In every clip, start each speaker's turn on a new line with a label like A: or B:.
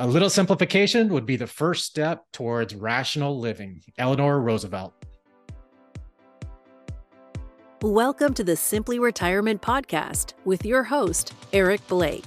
A: A little simplification would be the first step towards rational living. Eleanor Roosevelt.
B: Welcome to the Simply Retirement Podcast with your host, Eric Blake.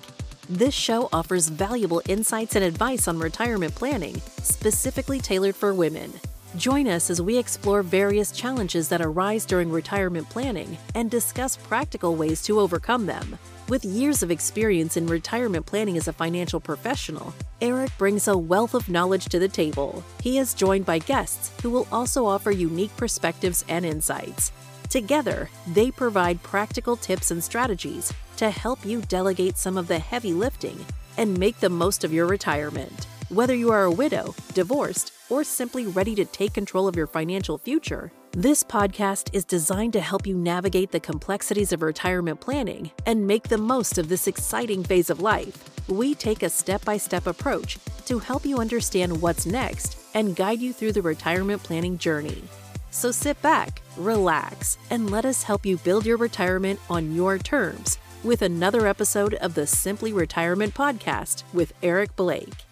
B: This show offers valuable insights and advice on retirement planning, specifically tailored for women. Join us as we explore various challenges that arise during retirement planning and discuss practical ways to overcome them. With years of experience in retirement planning as a financial professional, Eric brings a wealth of knowledge to the table. He is joined by guests who will also offer unique perspectives and insights. Together, they provide practical tips and strategies to help you delegate some of the heavy lifting and make the most of your retirement. Whether you are a widow, divorced, or simply ready to take control of your financial future, this podcast is designed to help you navigate the complexities of retirement planning and make the most of this exciting phase of life. We take a step by step approach to help you understand what's next and guide you through the retirement planning journey. So sit back, relax, and let us help you build your retirement on your terms with another episode of the Simply Retirement Podcast with Eric Blake.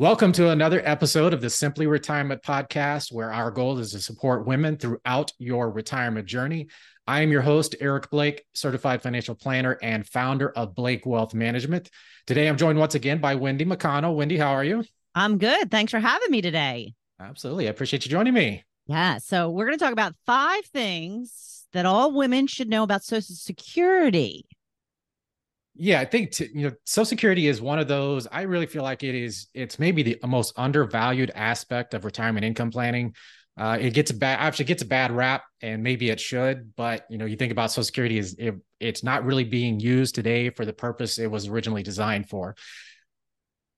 A: Welcome to another episode of the Simply Retirement Podcast, where our goal is to support women throughout your retirement journey. I am your host, Eric Blake, certified financial planner and founder of Blake Wealth Management. Today, I'm joined once again by Wendy McConnell. Wendy, how are you?
C: I'm good. Thanks for having me today.
A: Absolutely. I appreciate you joining me.
C: Yeah. So, we're going to talk about five things that all women should know about Social Security.
A: Yeah, I think to, you know Social Security is one of those. I really feel like it is. It's maybe the most undervalued aspect of retirement income planning. Uh, it gets a bad actually gets a bad rap, and maybe it should. But you know, you think about Social Security is it, it's not really being used today for the purpose it was originally designed for.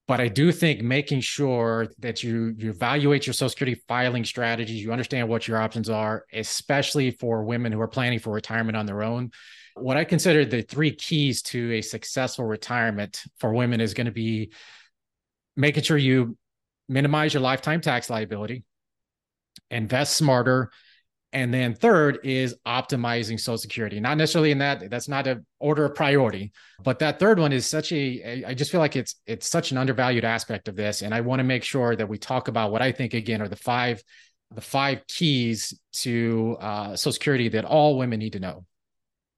A: But I do think making sure that you you evaluate your Social Security filing strategies, you understand what your options are, especially for women who are planning for retirement on their own what I consider the three keys to a successful retirement for women is going to be making sure you minimize your lifetime tax liability, invest smarter, and then third is optimizing social security. Not necessarily in that that's not an order of priority but that third one is such a i just feel like it's it's such an undervalued aspect of this and i want to make sure that we talk about what i think again are the five the five keys to uh, social security that all women need to know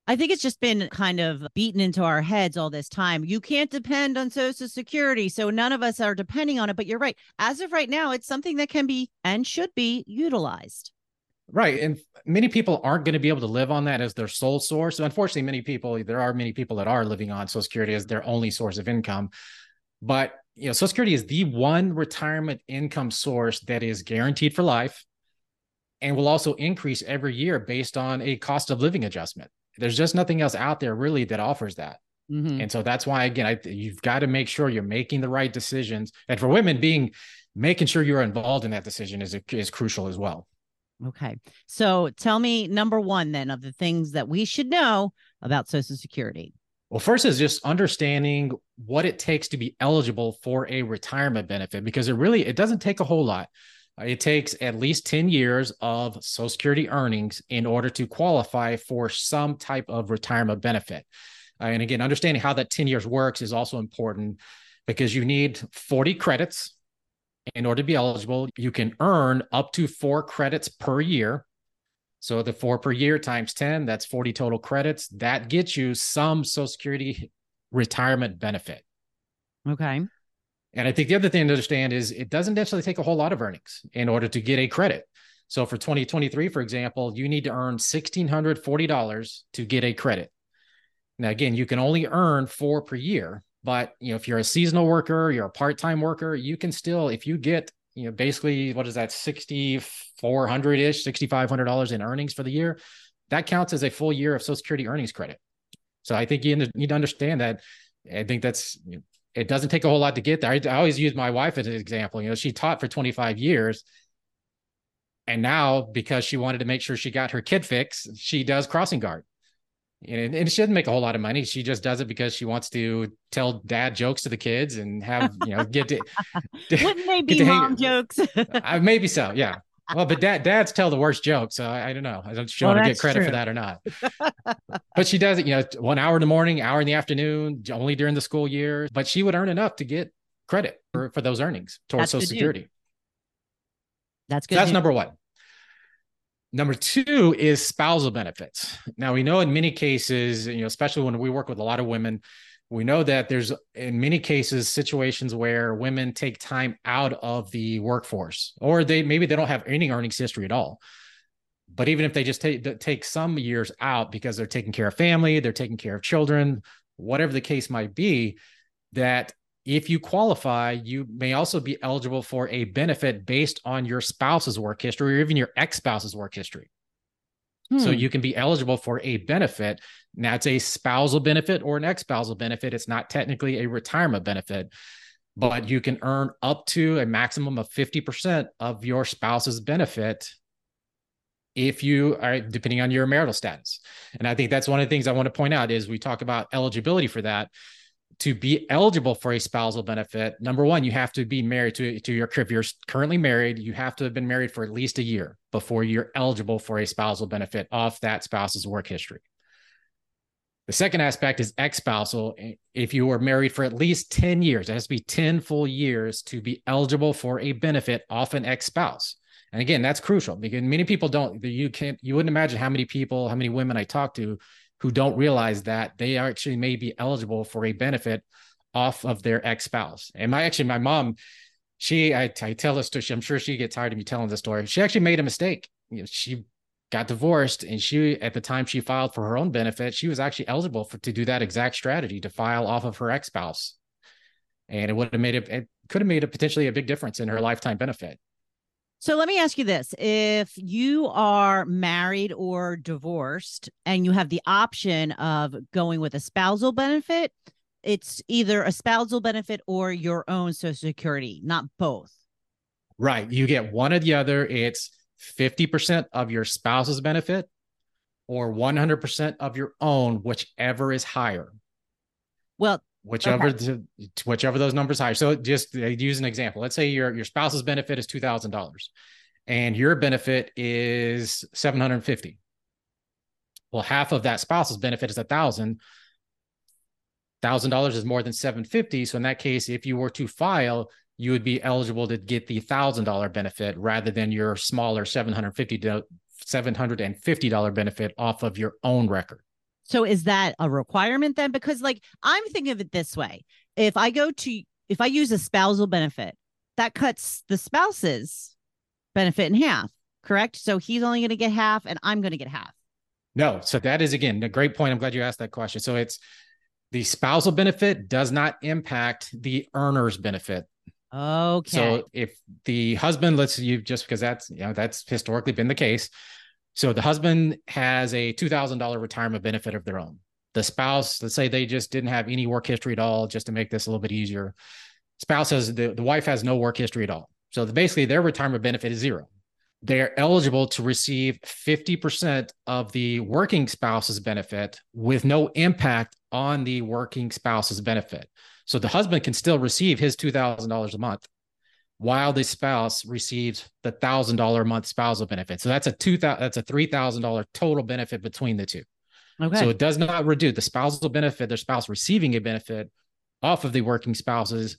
C: I think it's just been kind of beaten into our heads all this time. You can't depend on Social Security. So none of us are depending on it. But you're right. As of right now, it's something that can be and should be utilized.
A: Right. And many people aren't going to be able to live on that as their sole source. So unfortunately, many people, there are many people that are living on Social Security as their only source of income. But you know, Social Security is the one retirement income source that is guaranteed for life and will also increase every year based on a cost of living adjustment there's just nothing else out there really that offers that. Mm-hmm. And so that's why, again, I, you've got to make sure you're making the right decisions. And for women, being making sure you're involved in that decision is is crucial as well.
C: Okay, so tell me number one then of the things that we should know about Social Security.
A: Well, first is just understanding what it takes to be eligible for a retirement benefit because it really it doesn't take a whole lot. It takes at least 10 years of Social Security earnings in order to qualify for some type of retirement benefit. Uh, and again, understanding how that 10 years works is also important because you need 40 credits in order to be eligible. You can earn up to four credits per year. So the four per year times 10, that's 40 total credits. That gets you some Social Security retirement benefit.
C: Okay.
A: And I think the other thing to understand is it doesn't necessarily take a whole lot of earnings in order to get a credit. So for 2023, for example, you need to earn $1,640 to get a credit. Now, again, you can only earn four per year, but you know, if you're a seasonal worker, you're a part-time worker, you can still, if you get, you know, basically what is that, 6,400 ish, $6,500 in earnings for the year, that counts as a full year of Social Security earnings credit. So I think you need to understand that. I think that's it doesn't take a whole lot to get there. I, I always use my wife as an example. You know, she taught for 25 years. And now, because she wanted to make sure she got her kid fix, she does crossing guard. And, and she doesn't make a whole lot of money. She just does it because she wants to tell dad jokes to the kids and have, you know, get to.
C: Wouldn't they be mom hang, jokes?
A: uh, maybe so. Yeah well, but dad, dads tell the worst jokes, so I, I don't know. I don't sure well, to get credit true. for that or not. but she does it, you know, one hour in the morning, hour in the afternoon, only during the school year. But she would earn enough to get credit for, for those earnings towards Social Security.
C: That's good.
A: So that's number one. Number two is spousal benefits. Now we know in many cases, you know, especially when we work with a lot of women, we know that there's in many cases situations where women take time out of the workforce, or they maybe they don't have any earnings history at all. But even if they just take take some years out because they're taking care of family, they're taking care of children, whatever the case might be, that if you qualify, you may also be eligible for a benefit based on your spouse's work history or even your ex spouse's work history. Hmm. So you can be eligible for a benefit. Now it's a spousal benefit or an ex spousal benefit. It's not technically a retirement benefit, but you can earn up to a maximum of 50% of your spouse's benefit if you are depending on your marital status. And I think that's one of the things I want to point out is we talk about eligibility for that to be eligible for a spousal benefit, number one, you have to be married to, to your, if you're currently married, you have to have been married for at least a year before you're eligible for a spousal benefit off that spouse's work history. The second aspect is ex spousal. If you were married for at least 10 years, it has to be 10 full years to be eligible for a benefit off an ex spouse. And again, that's crucial because many people don't, you can't, you wouldn't imagine how many people, how many women I talk to who don't realize that they actually may be eligible for a benefit off of their ex-spouse. And my actually my mom, she I, I tell this story. I'm sure she gets tired of me telling this story. She actually made a mistake. You know, she got divorced and she at the time she filed for her own benefit, she was actually eligible for to do that exact strategy to file off of her ex-spouse. And it would have made it, it could have made a potentially a big difference in her lifetime benefit.
C: So let me ask you this. If you are married or divorced and you have the option of going with a spousal benefit, it's either a spousal benefit or your own social security, not both.
A: Right. You get one or the other. It's 50% of your spouse's benefit or 100% of your own, whichever is higher.
C: Well,
A: whichever okay. whichever those numbers higher. So just uh, use an example. Let's say your your spouse's benefit is two thousand dollars, and your benefit is seven hundred fifty. Well, half of that spouse's benefit is a thousand. Thousand dollars is more than seven fifty. So in that case, if you were to file, you would be eligible to get the thousand dollar benefit rather than your smaller seven hundred fifty seven hundred and fifty dollar benefit off of your own record.
C: So is that a requirement then? Because like I'm thinking of it this way. If I go to if I use a spousal benefit, that cuts the spouse's benefit in half, correct? So he's only going to get half and I'm going to get half.
A: No. So that is again a great point. I'm glad you asked that question. So it's the spousal benefit does not impact the earner's benefit.
C: Okay.
A: So if the husband, let's you just because that's you know that's historically been the case. So the husband has a $2,000 retirement benefit of their own. The spouse, let's say they just didn't have any work history at all, just to make this a little bit easier. Spouse has the, the wife has no work history at all. So basically their retirement benefit is zero. They're eligible to receive 50% of the working spouse's benefit with no impact on the working spouse's benefit. So the husband can still receive his $2,000 a month while the spouse receives the thousand dollar a month spousal benefit. So that's a two thousand that's a three thousand dollar total benefit between the two. Okay. So it does not reduce the spousal benefit, their spouse receiving a benefit off of the working spouse's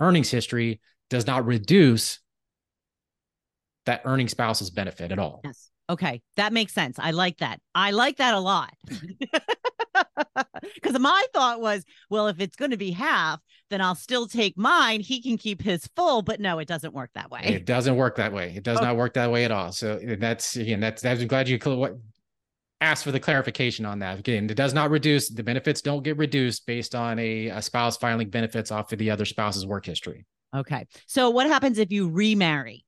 A: earnings history does not reduce that earning spouse's benefit at all.
C: Yes. Okay. That makes sense. I like that. I like that a lot. Because my thought was, well, if it's going to be half, then I'll still take mine. He can keep his full, but no, it doesn't work that way.
A: It doesn't work that way. It does okay. not work that way at all. So that's again, that's I'm glad you asked for the clarification on that. Again, it does not reduce the benefits. Don't get reduced based on a, a spouse filing benefits off of the other spouse's work history.
C: Okay. So what happens if you remarry?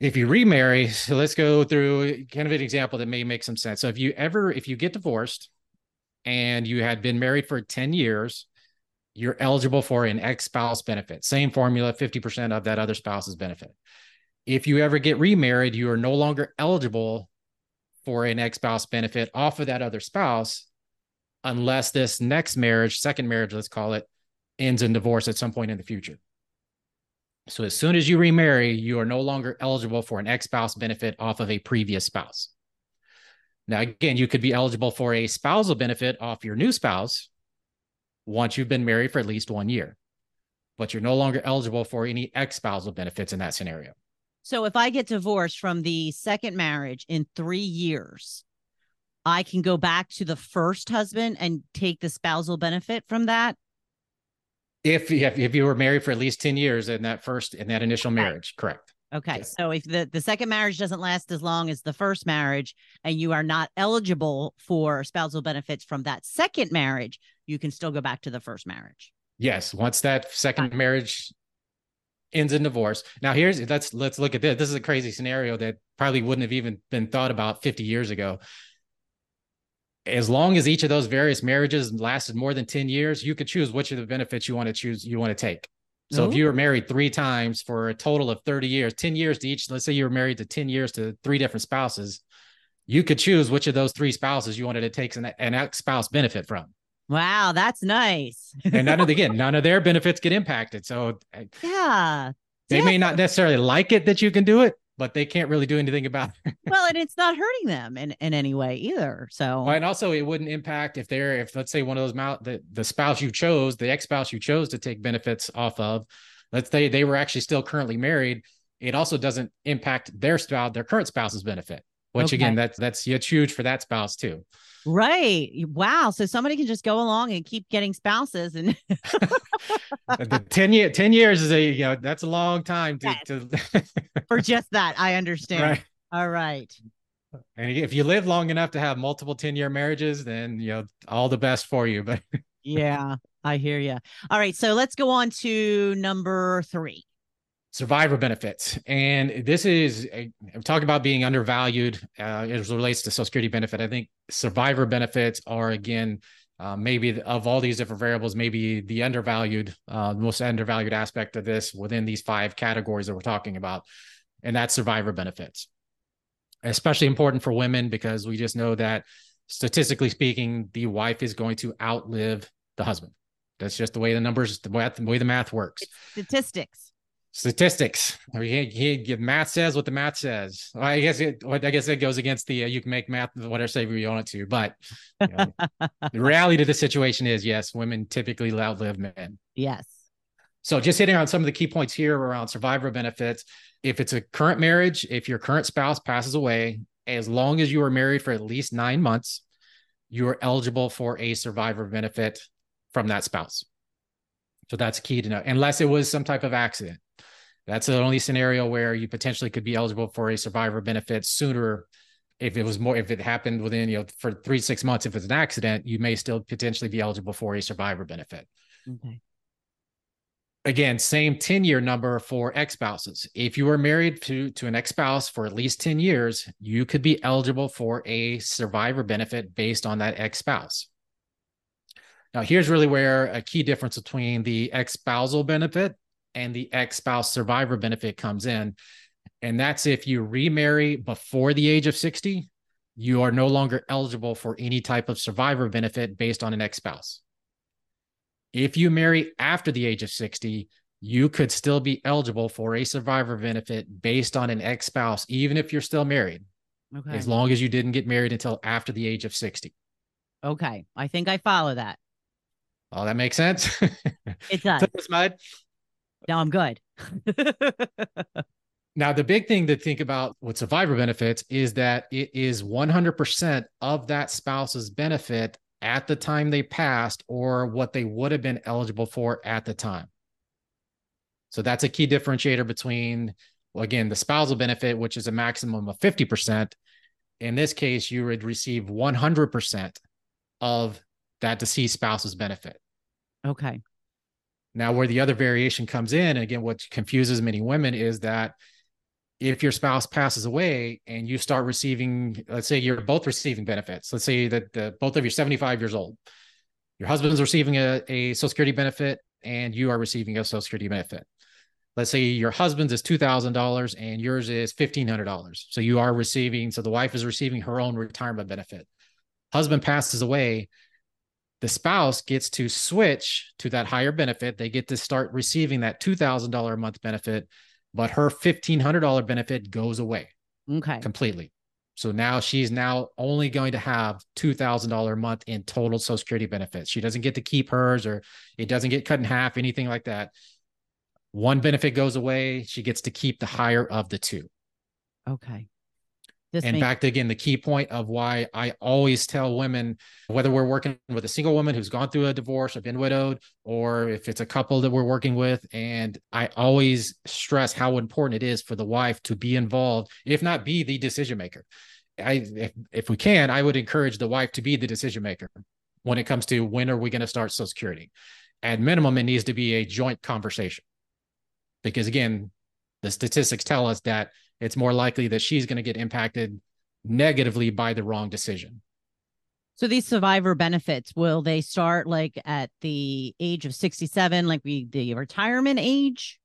A: if you remarry, so let's go through kind of an example that may make some sense. So if you ever, if you get divorced and you had been married for 10 years, you're eligible for an ex spouse benefit. Same formula, 50% of that other spouse's benefit. If you ever get remarried, you are no longer eligible for an ex spouse benefit off of that other spouse unless this next marriage, second marriage, let's call it, ends in divorce at some point in the future. So as soon as you remarry, you are no longer eligible for an ex spouse benefit off of a previous spouse. Now, again, you could be eligible for a spousal benefit off your new spouse once you've been married for at least one year. but you're no longer eligible for any ex spousal benefits in that scenario.
C: So if I get divorced from the second marriage in three years, I can go back to the first husband and take the spousal benefit from that.
A: If if, if you were married for at least 10 years in that first in that initial marriage, correct.
C: Okay. So if the, the second marriage doesn't last as long as the first marriage and you are not eligible for spousal benefits from that second marriage, you can still go back to the first marriage.
A: Yes. Once that second marriage ends in divorce. Now here's let's let's look at this. This is a crazy scenario that probably wouldn't have even been thought about 50 years ago. As long as each of those various marriages lasted more than 10 years, you could choose which of the benefits you want to choose you want to take. So Ooh. if you were married three times for a total of 30 years, 10 years to each, let's say you were married to 10 years to three different spouses, you could choose which of those three spouses you wanted to take an, an ex spouse benefit from.
C: Wow, that's nice.
A: and none of again, none of their benefits get impacted. So
C: yeah,
A: they
C: yeah.
A: may not necessarily like it that you can do it, but they can't really do anything about it.
C: well, and it's not hurting them in, in any way either. So
A: well, and also it wouldn't impact if they're if let's say one of those mouth the, the spouse you chose, the ex-spouse you chose to take benefits off of, let's say they were actually still currently married, it also doesn't impact their spouse, their current spouse's benefit. Which okay. again, that's that's huge for that spouse too.
C: Right. Wow. So somebody can just go along and keep getting spouses and uh,
A: the 10 year 10 years is a you know that's a long time to, yes. to...
C: for just that. I understand. Right. All right.
A: And if you live long enough to have multiple 10 year marriages, then you know all the best for you. But
C: yeah, I hear you. All right. So let's go on to number three
A: survivor benefits. And this is, I'm talking about being undervalued uh, as it relates to Social Security benefit. I think survivor benefits are, again, uh, maybe of all these different variables, maybe the undervalued, uh, most undervalued aspect of this within these five categories that we're talking about. And that's survivor benefits. Especially important for women because we just know that statistically speaking, the wife is going to outlive the husband. That's just the way the numbers, the way the, way the math works.
C: It's statistics
A: statistics. He, he, math says what the math says. Well, I guess it. I guess it goes against the. Uh, you can make math whatever say you want it to, but you know, the reality of the situation is, yes, women typically outlive men.
C: Yes.
A: So just hitting on some of the key points here around survivor benefits. If it's a current marriage, if your current spouse passes away, as long as you are married for at least nine months, you are eligible for a survivor benefit from that spouse. So that's key to know, unless it was some type of accident. That's the only scenario where you potentially could be eligible for a survivor benefit sooner. If it was more, if it happened within, you know, for three, six months, if it's an accident, you may still potentially be eligible for a survivor benefit. Okay. Again, same 10 year number for ex spouses. If you were married to, to an ex spouse for at least 10 years, you could be eligible for a survivor benefit based on that ex spouse. Now, here's really where a key difference between the ex spousal benefit and the ex spouse survivor benefit comes in. And that's if you remarry before the age of 60, you are no longer eligible for any type of survivor benefit based on an ex spouse. If you marry after the age of 60, you could still be eligible for a survivor benefit based on an ex spouse, even if you're still married, okay. as long as you didn't get married until after the age of 60.
C: Okay. I think I follow that.
A: Oh, that makes sense.
C: It does. No, I'm good.
A: now, the big thing to think about with survivor benefits is that it is 100% of that spouse's benefit at the time they passed or what they would have been eligible for at the time. So that's a key differentiator between, well, again, the spousal benefit, which is a maximum of 50%. In this case, you would receive 100% of that deceased spouse's benefit.
C: Okay.
A: Now, where the other variation comes in, and again, what confuses many women is that if your spouse passes away and you start receiving, let's say you're both receiving benefits, let's say that the, both of you are 75 years old, your husband's receiving a, a Social Security benefit and you are receiving a Social Security benefit. Let's say your husband's is $2,000 and yours is $1,500. So you are receiving, so the wife is receiving her own retirement benefit. Husband passes away, the spouse gets to switch to that higher benefit. They get to start receiving that $2,000 a month benefit, but her $1,500 benefit goes away.
C: Okay.
A: Completely. So now she's now only going to have $2,000 a month in total Social Security benefits. She doesn't get to keep hers or it doesn't get cut in half, anything like that. One benefit goes away, she gets to keep the higher of the two.
C: Okay.
A: This and back to again the key point of why I always tell women, whether we're working with a single woman who's gone through a divorce or been widowed, or if it's a couple that we're working with, and I always stress how important it is for the wife to be involved, if not be the decision maker. I if, if we can, I would encourage the wife to be the decision maker when it comes to when are we going to start Social Security. At minimum, it needs to be a joint conversation. Because again, the statistics tell us that it's more likely that she's going to get impacted negatively by the wrong decision.
C: So these survivor benefits will they start like at the age of 67 like we the retirement age?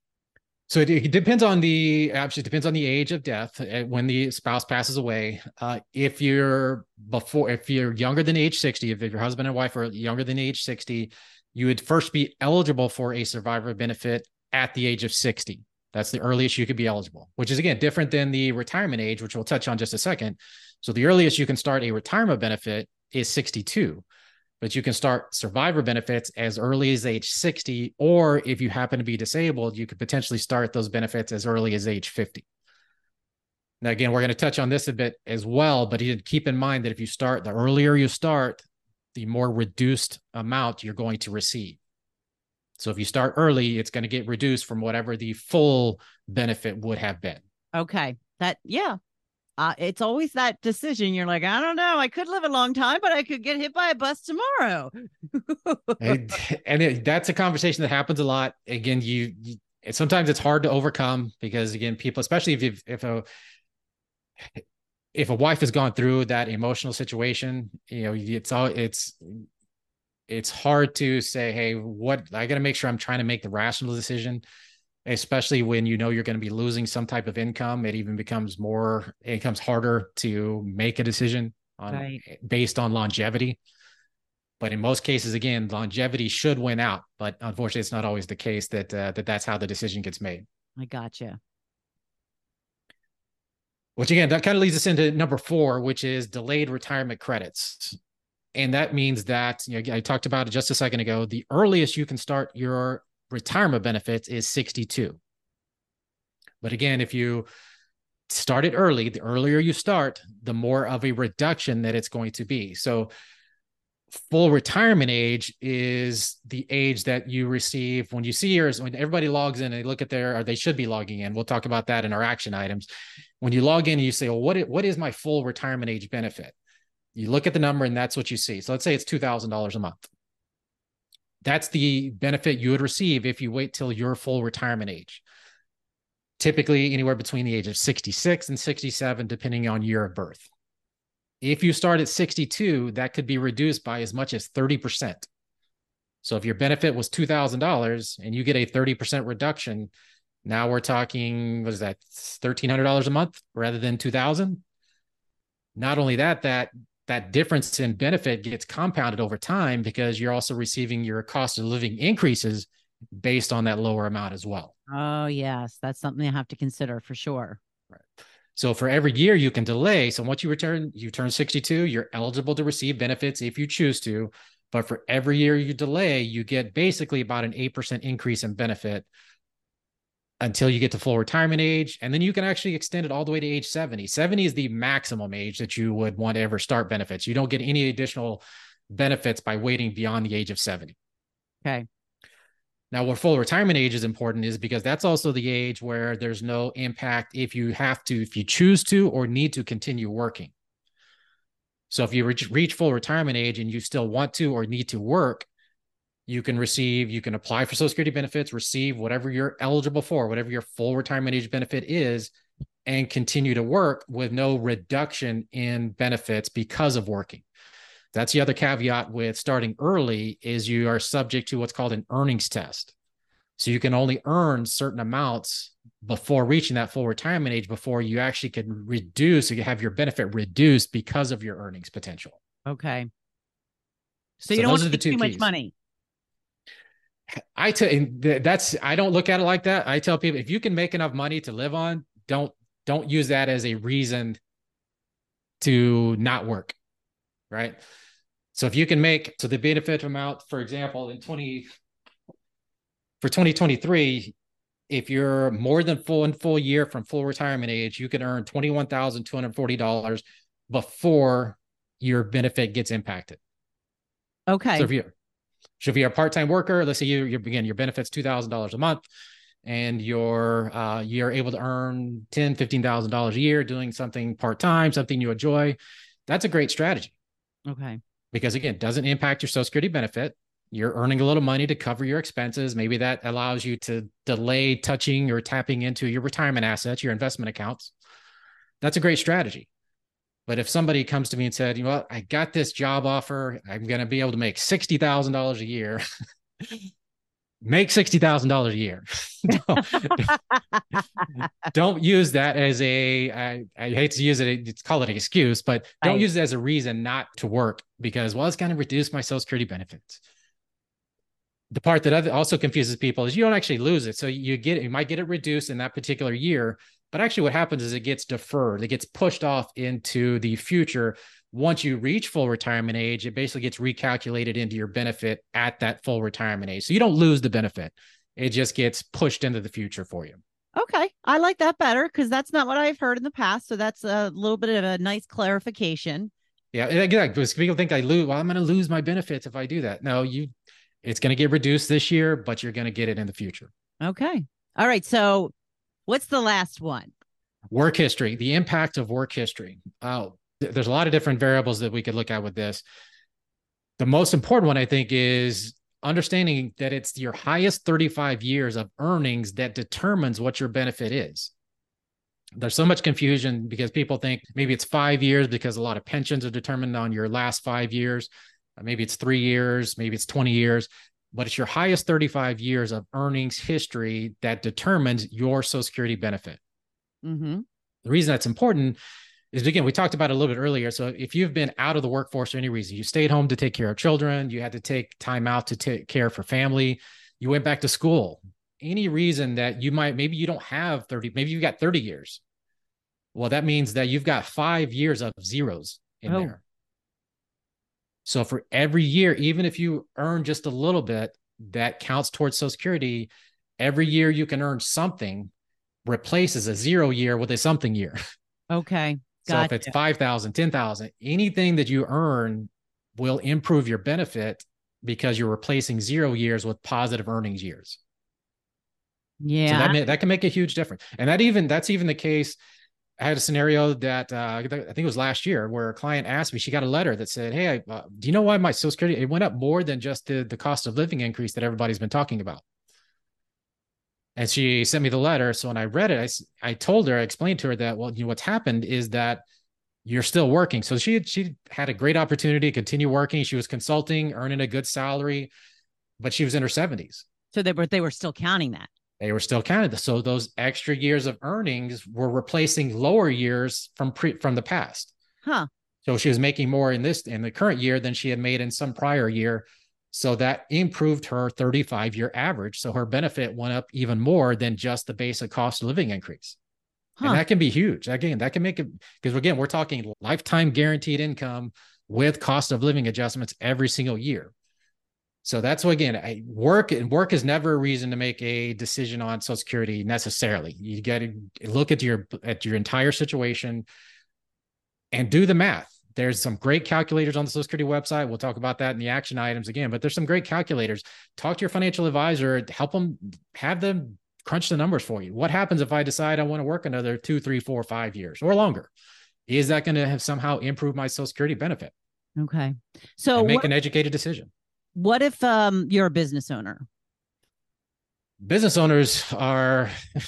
A: So it, it, depends on the actually depends on the age of death uh, when the spouse passes away. Uh, if you're before if you're younger than age 60, if your husband and wife are younger than age 60, you would first be eligible for a survivor benefit at the age of 60. That's the earliest you could be eligible, which is again different than the retirement age, which we'll touch on just a second. So the earliest you can start a retirement benefit is 62, but you can start survivor benefits as early as age 60, or if you happen to be disabled, you could potentially start those benefits as early as age 50. Now, again, we're going to touch on this a bit as well, but keep in mind that if you start, the earlier you start, the more reduced amount you're going to receive. So if you start early, it's going to get reduced from whatever the full benefit would have been.
C: Okay. That, yeah. Uh, it's always that decision. You're like, I don't know. I could live a long time, but I could get hit by a bus tomorrow.
A: and, and it, that's a conversation that happens a lot. Again, you, you sometimes it's hard to overcome because again, people, especially if you if a if a wife has gone through that emotional situation, you know, it's all it's it's hard to say, hey, what I got to make sure I'm trying to make the rational decision, especially when you know you're going to be losing some type of income. It even becomes more, it becomes harder to make a decision on right. based on longevity. But in most cases, again, longevity should win out. But unfortunately, it's not always the case that uh, that that's how the decision gets made.
C: I gotcha.
A: Which again, that kind of leads us into number four, which is delayed retirement credits and that means that you know I talked about it just a second ago. The earliest you can start your retirement benefits is 62. But again, if you start it early, the earlier you start, the more of a reduction that it's going to be. So full retirement age is the age that you receive when you see yours when everybody logs in and they look at their or they should be logging in we'll talk about that in our action items when you log in and you say well what, what is my full retirement age benefit you look at the number and that's what you see. So let's say it's $2,000 a month. That's the benefit you would receive if you wait till your full retirement age. Typically, anywhere between the age of 66 and 67, depending on year of birth. If you start at 62, that could be reduced by as much as 30%. So if your benefit was $2,000 and you get a 30% reduction, now we're talking, what is that, $1,300 a month rather than 2000 Not only that, that that difference in benefit gets compounded over time because you're also receiving your cost of living increases based on that lower amount as well.
C: Oh, yes. That's something I have to consider for sure.
A: Right. So for every year you can delay. So once you return, you turn 62, you're eligible to receive benefits if you choose to. But for every year you delay, you get basically about an 8% increase in benefit until you get to full retirement age. And then you can actually extend it all the way to age 70. 70 is the maximum age that you would want to ever start benefits. You don't get any additional benefits by waiting beyond the age of 70.
C: Okay.
A: Now, what full retirement age is important is because that's also the age where there's no impact if you have to, if you choose to or need to continue working. So if you reach, reach full retirement age and you still want to or need to work, you can receive, you can apply for Social Security benefits, receive whatever you're eligible for, whatever your full retirement age benefit is, and continue to work with no reduction in benefits because of working. That's the other caveat with starting early is you are subject to what's called an earnings test. So you can only earn certain amounts before reaching that full retirement age before you actually can reduce or you have your benefit reduced because of your earnings potential.
C: Okay. So, so you don't want to too keys. much money.
A: I tell that's I don't look at it like that. I tell people if you can make enough money to live on, don't don't use that as a reason to not work. Right. So if you can make so the benefit amount, for example, in 20 for 2023, if you're more than full and full year from full retirement age, you can earn $21,240 before your benefit gets impacted.
C: Okay.
A: So if you're, so if you're a part-time worker, let's say you, you begin your benefits $2,000 a month and you're, uh, you're able to earn $10, $15,000 a year doing something part-time, something you enjoy. That's a great strategy.
C: Okay.
A: Because again, it doesn't impact your social security benefit you're earning a little money to cover your expenses. Maybe that allows you to delay touching or tapping into your retirement assets, your investment accounts. That's a great strategy. But if somebody comes to me and said, you know what, I got this job offer, I'm going to be able to make $60,000 a year. make $60,000 a year. don't, don't, use that as a. I, I hate to use it, it's call it an excuse, but don't right. use it as a reason not to work because, well, it's going to reduce my social security benefits the part that also confuses people is you don't actually lose it. So you get you might get it reduced in that particular year, but actually what happens is it gets deferred. It gets pushed off into the future. Once you reach full retirement age, it basically gets recalculated into your benefit at that full retirement age. So you don't lose the benefit. It just gets pushed into the future for you.
C: Okay. I like that better because that's not what I've heard in the past. So that's a little bit of a nice clarification.
A: Yeah, again, because people think I lose. Well, I'm going to lose my benefits if I do that. No, you it's going to get reduced this year, but you're going to get it in the future.
C: Okay. All right. So, what's the last one?
A: Work history, the impact of work history. Oh, there's a lot of different variables that we could look at with this. The most important one, I think, is understanding that it's your highest 35 years of earnings that determines what your benefit is. There's so much confusion because people think maybe it's five years because a lot of pensions are determined on your last five years. Maybe it's three years, maybe it's 20 years, but it's your highest 35 years of earnings history that determines your Social Security benefit.
C: Mm-hmm.
A: The reason that's important is again, we talked about it a little bit earlier. So if you've been out of the workforce for any reason, you stayed home to take care of children, you had to take time out to take care for family, you went back to school, any reason that you might, maybe you don't have 30, maybe you've got 30 years. Well, that means that you've got five years of zeros in oh. there. So for every year, even if you earn just a little bit, that counts towards Social Security. Every year you can earn something replaces a zero year with a something year.
C: Okay.
A: Gotcha. So if it's 5,000, 10,000, anything that you earn will improve your benefit because you're replacing zero years with positive earnings years.
C: Yeah.
A: So that, may, that can make a huge difference. And that even, that's even the case I had a scenario that uh, I think it was last year where a client asked me, she got a letter that said, Hey, uh, do you know why my social security, it went up more than just the, the cost of living increase that everybody's been talking about. And she sent me the letter. So when I read it, I, I told her, I explained to her that, well, you know, what's happened is that you're still working. So she she had a great opportunity to continue working. She was consulting, earning a good salary, but she was in her seventies.
C: So they were, they were still counting that
A: they were still counted. So those extra years of earnings were replacing lower years from pre from the past.
C: Huh.
A: So she was making more in this in the current year than she had made in some prior year. So that improved her 35 year average. So her benefit went up even more than just the basic cost of living increase. Huh. And that can be huge. Again, that can make it because again, we're talking lifetime guaranteed income with cost of living adjustments every single year. So that's what again, I, work and work is never a reason to make a decision on Social Security necessarily. You got to look at your at your entire situation and do the math. There's some great calculators on the Social Security website. We'll talk about that in the action items again, but there's some great calculators. Talk to your financial advisor, help them have them crunch the numbers for you. What happens if I decide I want to work another two, three, four, five years or longer? Is that going to have somehow improve my Social Security benefit?
C: Okay. So
A: make what, an educated decision.
C: What if um you're a business owner?
A: Business owners are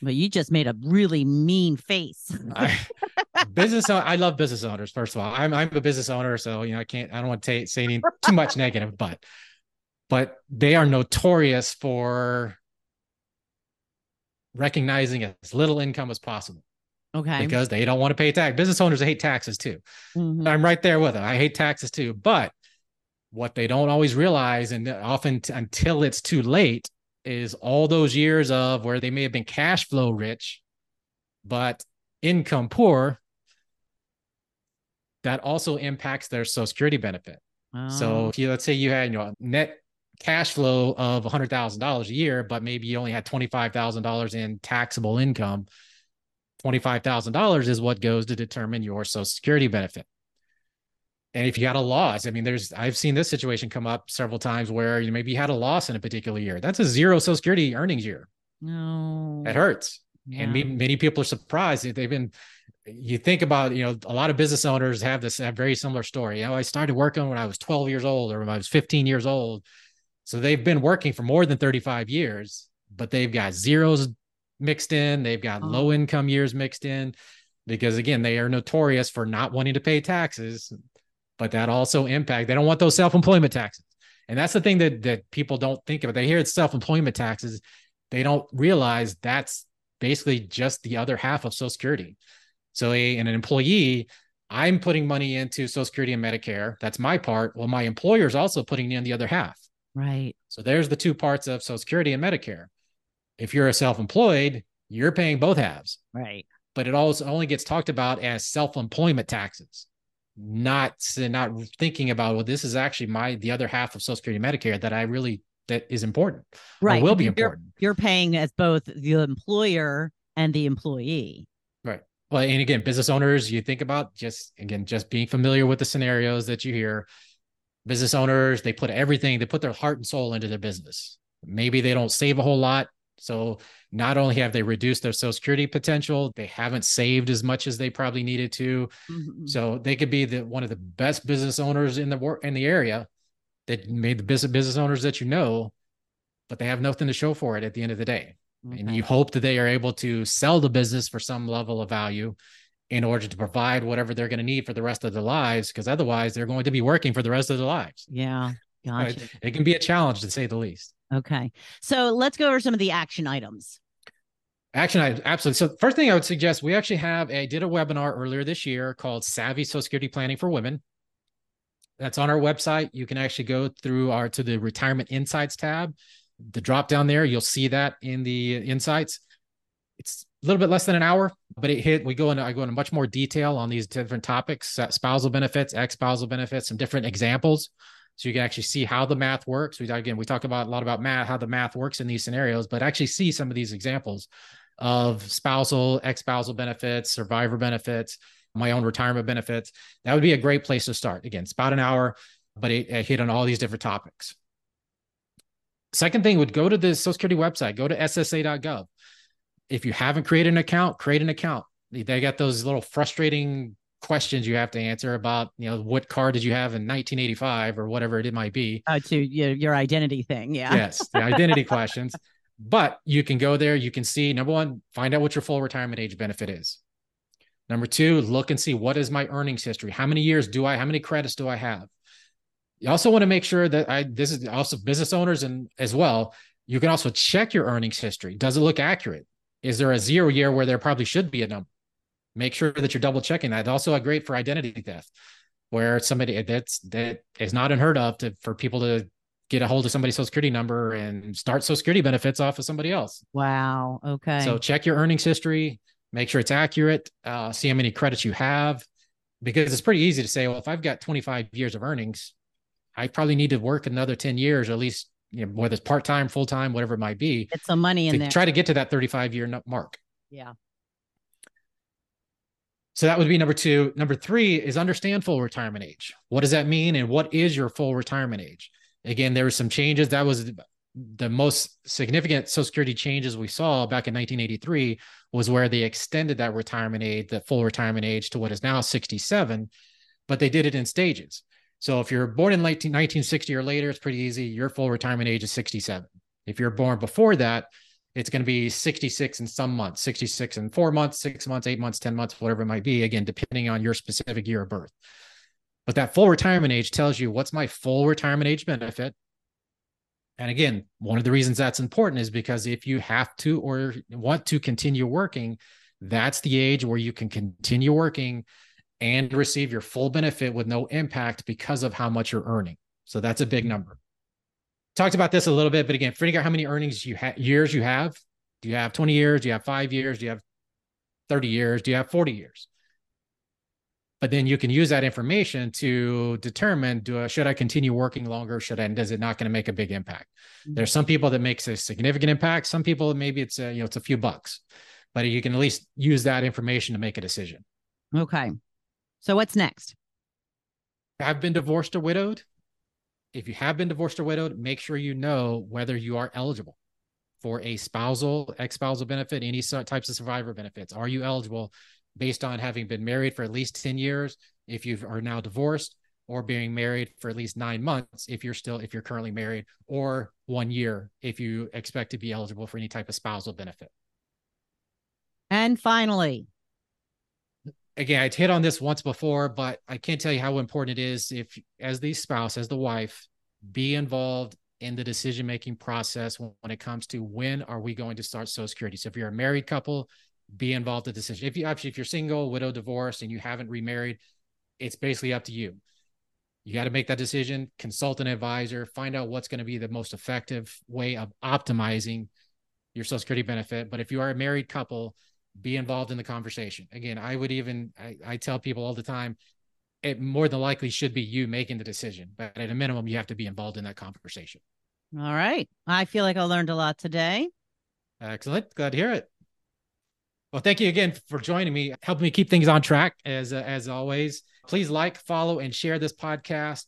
C: Well, you just made a really mean face.
A: I, business I love business owners, first of all. I'm I'm a business owner, so you know I can't I don't want to say any too much negative, but but they are notorious for recognizing as little income as possible.
C: Okay.
A: Because they don't want to pay tax. Business owners hate taxes too.
C: Mm-hmm.
A: I'm right there with them. I hate taxes too. But what they don't always realize, and often t- until it's too late, is all those years of where they may have been cash flow rich, but income poor. That also impacts their Social Security benefit. Oh. So, if you, let's say you had you know net cash flow of $100,000 a year, but maybe you only had $25,000 in taxable income. $25,000 is what goes to determine your social security benefit. And if you had a loss, I mean, there's, I've seen this situation come up several times where you maybe you had a loss in a particular year. That's a zero social security earnings year.
C: No.
A: It hurts.
C: Yeah.
A: And many, many people are surprised they've been, you think about, you know, a lot of business owners have this have very similar story. You know, I started working when I was 12 years old or when I was 15 years old. So they've been working for more than 35 years, but they've got zeros mixed in. They've got
C: Oh.
A: low income years mixed in because again, they are notorious for not wanting to pay taxes, but that also impact, they don't want those self-employment taxes. And that's the thing that, that people don't think about. They hear it's self-employment taxes. They don't realize that's basically just the other half of social security. So a, an employee, I'm putting money into social security and Medicare. That's my part. Well, my employer is also putting in the other half.
C: Right.
A: So there's the two parts of Social Security and Medicare. If you're a self-employed, you're paying both halves,
C: Right.
A: but it also only gets talked about as self-employment taxes, not not thinking about well, this is actually my the other half of Social Security Medicare that I really that is important. or
C: Right.
A: will be
C: You're-
A: important.
C: You're paying as both the employer and the employee.
A: Right. Well, and again, business owners, you think about just again, just being familiar with the scenarios that you hear. Business owners, they put everything, they put their heart and soul into their business. Maybe they don't save a whole lot. So not only have they reduced their social security potential, they haven't saved as much as they probably needed to.
C: Mhm.
A: So they could be the one of the best business owners in the work in the area that made the business business owners that you know, but they have nothing to show for it at the end of the day and you hope that they are able to sell the business for some level of value in order to provide whatever they're going to need for the rest of their lives because otherwise they're going to be working for the rest of their lives
C: Yeah. Gotcha.
A: it can be a challenge to say the least
C: Okay. So let's go over some of the action items.
A: action items absolutely. So first thing i would suggest we actually have a did a webinar earlier this year called savvy social security planning for women. That's on our website. You can actually go through our to the retirement insights tab the drop down there you'll see that in the insights. It's a little bit less than an hour but it hit we go into i go into much more detail on these different topics spousal benefits ex-spousal benefits some different examples so you can actually see how the math works. We again we talk about a lot about math how the math works in these scenarios but actually see some of these examples of spousal ex-spousal benefits survivor benefits my own retirement benefits. That would be a great place to start. Again it's about an hour but it, it hit on all these different topics. Second thing would go to the social security website. Go to ssa.gov if you haven't created an account, create an account. They got those little frustrating questions you have to answer about, you know, what car did you have in 1985 or whatever it might be.
C: Uh, to your, your identity thing. Yeah.
A: Yes, the identity questions. But you can go there, you can see number one, find out what your full retirement age benefit is. Number two, look and see what is my earnings history? How many years do I, how many credits do I have? You also want to make sure that I, this is also business owners and as well, you can also check your earnings history. Does it look accurate? Is there a zero year where there probably should be a number? Make sure that you're double checking that. Also, a great for identity theft, where somebody that's that is not unheard of to for people to get a hold of somebody's social security number and start social security benefits off of somebody else.
C: Wow. Okay.
A: So check your earnings history, make sure it's accurate, uh, see how many credits you have, because it's pretty easy to say, well, if I've got 25 years of earnings, I probably need to work another 10 years, or at least you know, whether it's part time, full time, whatever it might be,
C: Get some money in
A: to
C: there.
A: try to get to that 35 year mark.
C: yeah.
A: So that would be number two. Number three is understand full retirement age. What does that mean? And what is your full retirement age? Again, there were some changes. That was the most significant Social Security changes we saw back in 1983 was where they extended that retirement age, the full retirement age to what is now 67, but they did it in stages. So if you're born in late 1960 or later, it's pretty easy. Your full retirement age is 67. If you're born before that, it's going to be 66 in some months, 66 in four months, six months, eight months, 10 months, whatever it might be, again, depending on your specific year of birth. But that full retirement age tells you what's my full retirement age benefit. And again, one of the reasons that's important is because if you have to or want to continue working, that's the age where you can continue working and receive your full benefit with no impact because of how much you're earning. So that's a big number. Talked about this a little bit, but again, figuring out how many earnings you have years you have. Do you have 20 years? Do you have five years? Do you have 30 years? Do you have 40 years? but then you can use that information to determine do I, should I continue working longer? Should I, and does it not going to make a big impact? Mm-hmm. There's some people that makes a significant impact. Some people, maybe it's a, you know, it's a few bucks, but you can at least use that information to make a decision.
C: Okay. So what's next?
A: I've been divorced or widowed? If you have been divorced or widowed, make sure you know whether you are eligible for a spousal, ex spousal benefit, any types of survivor benefits. Are you eligible based on having been married for at least 10 years if you are now divorced or being married for at least nine months if you're still if you're currently married or one year if you expect to be eligible for any type of spousal benefit
C: and finally
A: again I'd hit on this once before but i can't tell you how important it is if as the spouse as the wife be involved in the decision making process when it comes to when are we going to start social security so if you're a married couple be involved in the decision. If you actually, if you're single, widow, divorced, and you haven't remarried, it's basically up to you. You got to make that decision, consult an advisor, find out what's going to be the most effective way of optimizing your social security benefit. But if you are a married couple, be involved in the conversation. Again, I would even I, I tell people all the time, it more than likely should be you making the decision, but at a minimum, you have to be involved in that conversation.
C: All right. I feel like I learned a lot today.
A: Excellent. Glad to hear it. Well, thank you again for joining me, helping me keep things on track as uh, as always. Please like, follow, and share this podcast.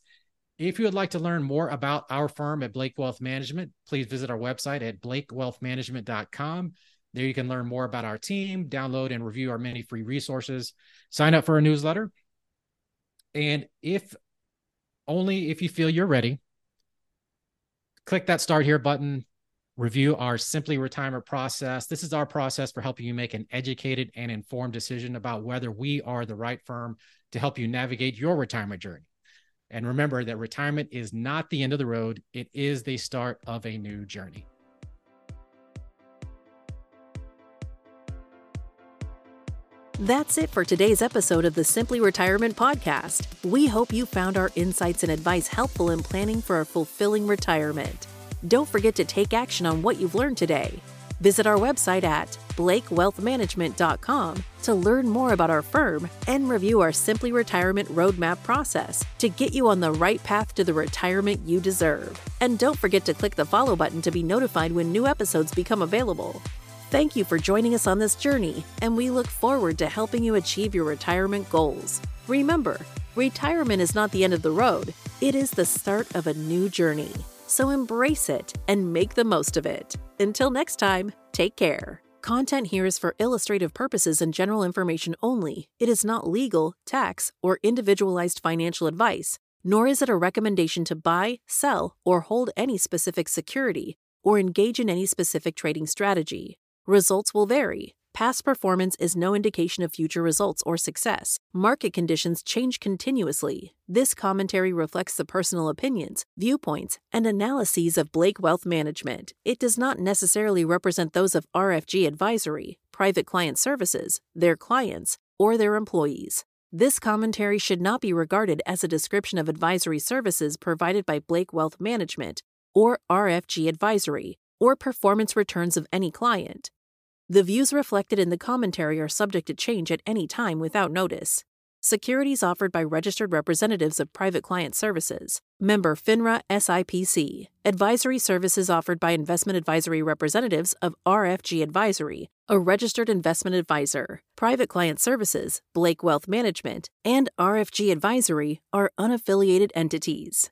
A: If you would like to learn more about our firm at Blake Wealth Management, please visit our website at blakewealthmanagement.com. There you can learn more about our team, download and review our many free resources, sign up for a newsletter. And if only if you feel you're ready, click that start here button, review our Simply Retirement process. This is our process for helping you make an educated and informed decision about whether we are the right firm to help you navigate your retirement journey. And remember that retirement is not the end of the road, it is the start of a new journey.
B: That's it for today's episode of the Simply Retirement Podcast. We hope you found our insights and advice helpful in planning for a fulfilling retirement. Don't forget to take action on what you've learned today. Visit our website at blakewealthmanagement.com to learn more about our firm and review our Simply Retirement Roadmap process to get you on the right path to the retirement you deserve. And don't forget to click the follow button to be notified when new episodes become available. Thank you for joining us on this journey, and we look forward to helping you achieve your retirement goals. Remember, retirement is not the end of the road, it is the start of a new journey. So embrace it and make the most of it. Until next time, take care. Content here is for illustrative purposes and general information only. It is not legal, tax, or individualized financial advice, nor is it a recommendation to buy, sell, or hold any specific security or engage in any specific trading strategy. Results will vary. Past performance is no indication of future results or success. Market conditions change continuously. This commentary reflects the personal opinions, viewpoints, and analyses of Blake Wealth Management. It does not necessarily represent those of RFG Advisory, Private Client Services, their clients, or their employees. This commentary should not be regarded as a description of advisory services provided by Blake Wealth Management or RFG Advisory or performance returns of any client. The views reflected in the commentary are subject to change at any time without notice. Securities offered by registered representatives of private client services. Member FINRA SIPC. Advisory services offered by investment advisory representatives of RFG Advisory, a registered investment advisor. Private client services, Blake Wealth Management, and RFG Advisory are unaffiliated entities.